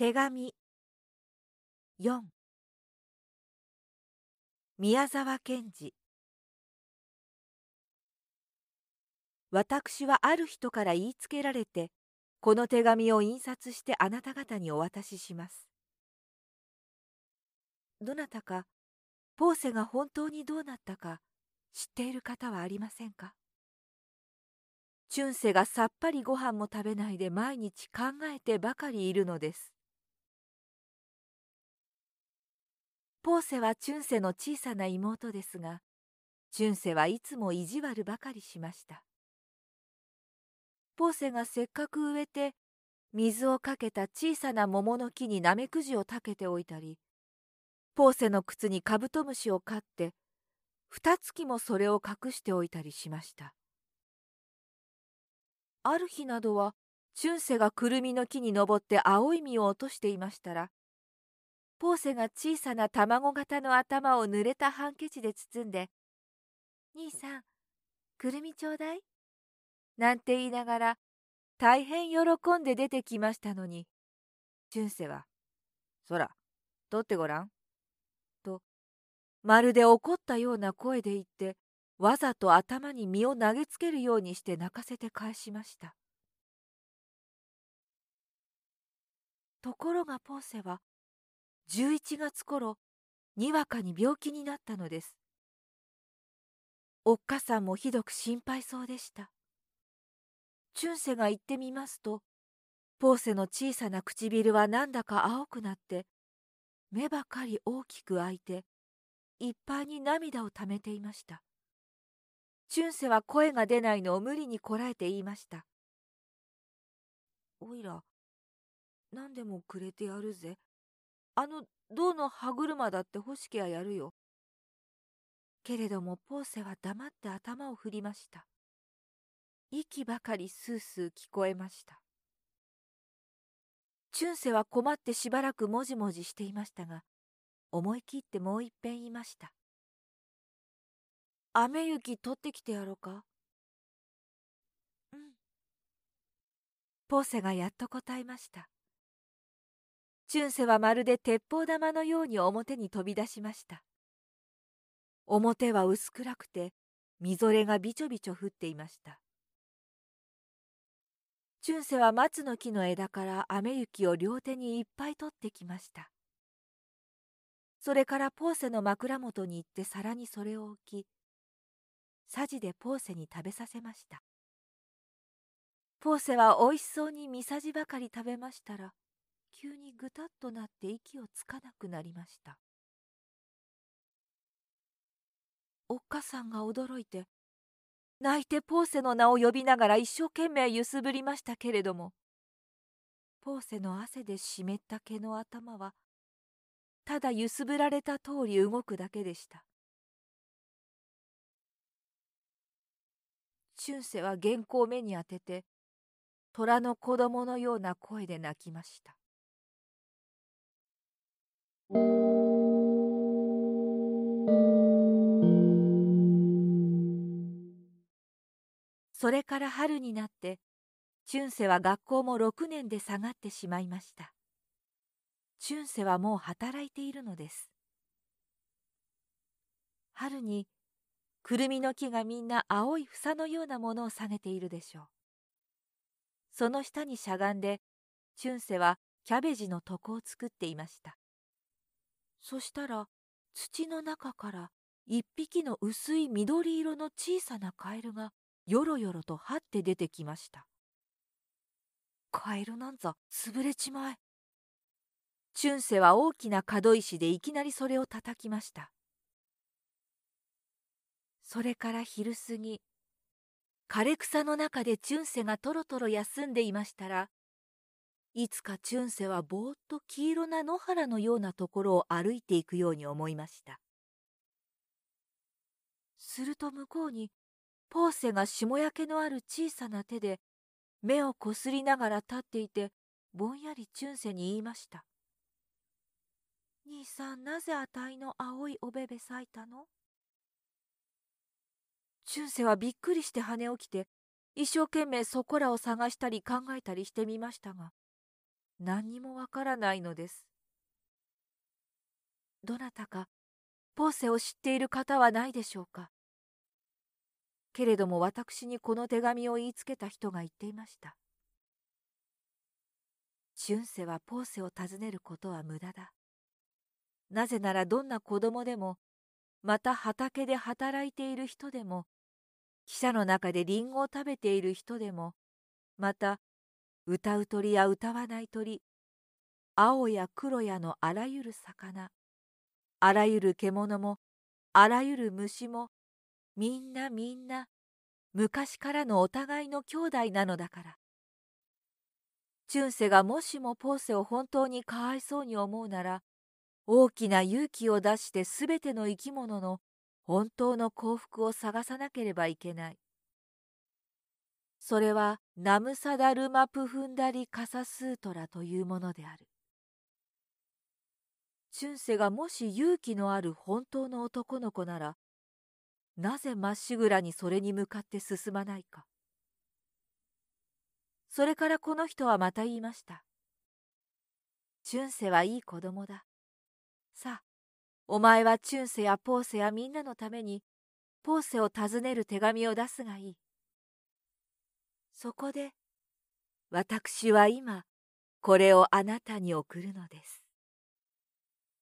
手紙。4宮沢賢治。私はある人から言いつけられてこの手紙を印刷してあなた方にお渡しします。どなたかポーセが本当にどうなったか知っている方はありませんか？チュンセがさっぱりご飯も食べないで毎日考えてばかりいるのです。ポーセはチュンセの小さな妹ですがチュンセはいつも意地悪ばかりしました。ポーセがせっかく植えて水をかけた小さな桃の木にナメクジをたけておいたりポーセの靴にカブトムシを飼って二月もそれを隠しておいたりしました。ある日などはチュンセがくるみの木に登って青い実を落としていましたらポーセが小さな卵型の頭を濡れたハンケチで包んで「兄さんくるみちょうだい?」なんて言いながら大変喜んで出てきましたのにチュンセは「そら取ってごらん」とまるで怒ったような声で言ってわざと頭に身を投げつけるようにして泣かせて返しましたところがポーセは11月頃にわかに病気になったのです。おっかさんもひどく心配そうでした。チュンセが行ってみますとポーセの小さな唇はなんだか青くなって目ばかり大きく開いていっぱいに涙をためていました。チュンセは声が出ないのを無理にこらえて言いましたおいら何でもくれてやるぜ。あの銅の歯車だって欲しきゃやるよ。けれどもポーセは黙って頭を振りました。息ばかりスースー聞こえました。チュンセは困ってしばらくもじもじしていましたが、思い切ってもういっぺん言いました。雨雪取ってきてやろうか？うん。ポーセがやっと答えました。チュンセはまるで鉄砲玉のように表に飛び出しました。表は薄暗くてみぞれがびちょびちょ降っていました。チュンセは松の木の枝から雨雪を両手にいっぱい取ってきました。それからポーセの枕元に行って皿にそれを置きさじでポーセに食べさせました。ポーセはおいしそうにみさじばかり食べましたら急にぐたっとなって息をつかなくなりました。おっかさんが驚いて泣いてポーセの名を呼びながら一生懸命揺すぶりましたけれどもポーセの汗で湿った毛の頭はただ揺すぶられた通り動くだけでした。春瀬は原稿を目に当てて虎の子供のような声で泣きました。それから春になってチュンセは学校も6年で下がってしまいました。チュンセはもう働いているのです。春にくるみの木がみんな青い房のようなものを下げているでしょう。その下にしゃがんでチュンセはキャベジの床を作っていました。そしたら土の中から一匹の薄い緑色の小さなカエルがよろよろと張って出てきました。カエルなんざ潰れちまえ。チュンセは大きな角石でいきなりそれを叩きました。それから昼過ぎ枯れ草の中でチュンセがとろとろ休んでいましたらいつかチュンセはぼーっと黄色な野原のようなところを歩いていくように思いましたすると向こうにポーセが霜焼けのある小さな手で目をこすりながら立っていてぼんやりチュンセに言いました「兄さんなぜあたいの青いおべべ咲いたの?」チュンセはびっくりして跳ね起きて一生懸命そこらを探したり考えたりしてみましたが何にもわからないのです。どなたかポーセを知っている方はないでしょうかけれども私にこの手紙を言いつけた人が言っていました。チュンセはポーセを訪ねることは無駄だ。なぜならどんな子供でも、また畑で働いている人でも、汽車の中でリンゴを食べている人でも、また歌う鳥や歌わない鳥、青や黒やのあらゆる魚、あらゆる獣も、あらゆる虫も、みんなみんな、昔からのお互いの兄弟なのだから。チュンセがもしもポーセを本当にかわいそうに思うなら、大きな勇気を出してすべての生き物の本当の幸福を探さなければいけない。それはナムサダルマプフンダリカサスートラというものである。チュンセがもし勇気のある本当の男の子なら、なぜまっしぐらにそれに向かって進まないか。それからこの人はまた言いました。チュンセはいい子供だ。さあ、お前はチュンセやポーセやみんなのために、ポーセを訪ねる手紙を出すがいい。そこで、私は今、これをあなたに送るのです。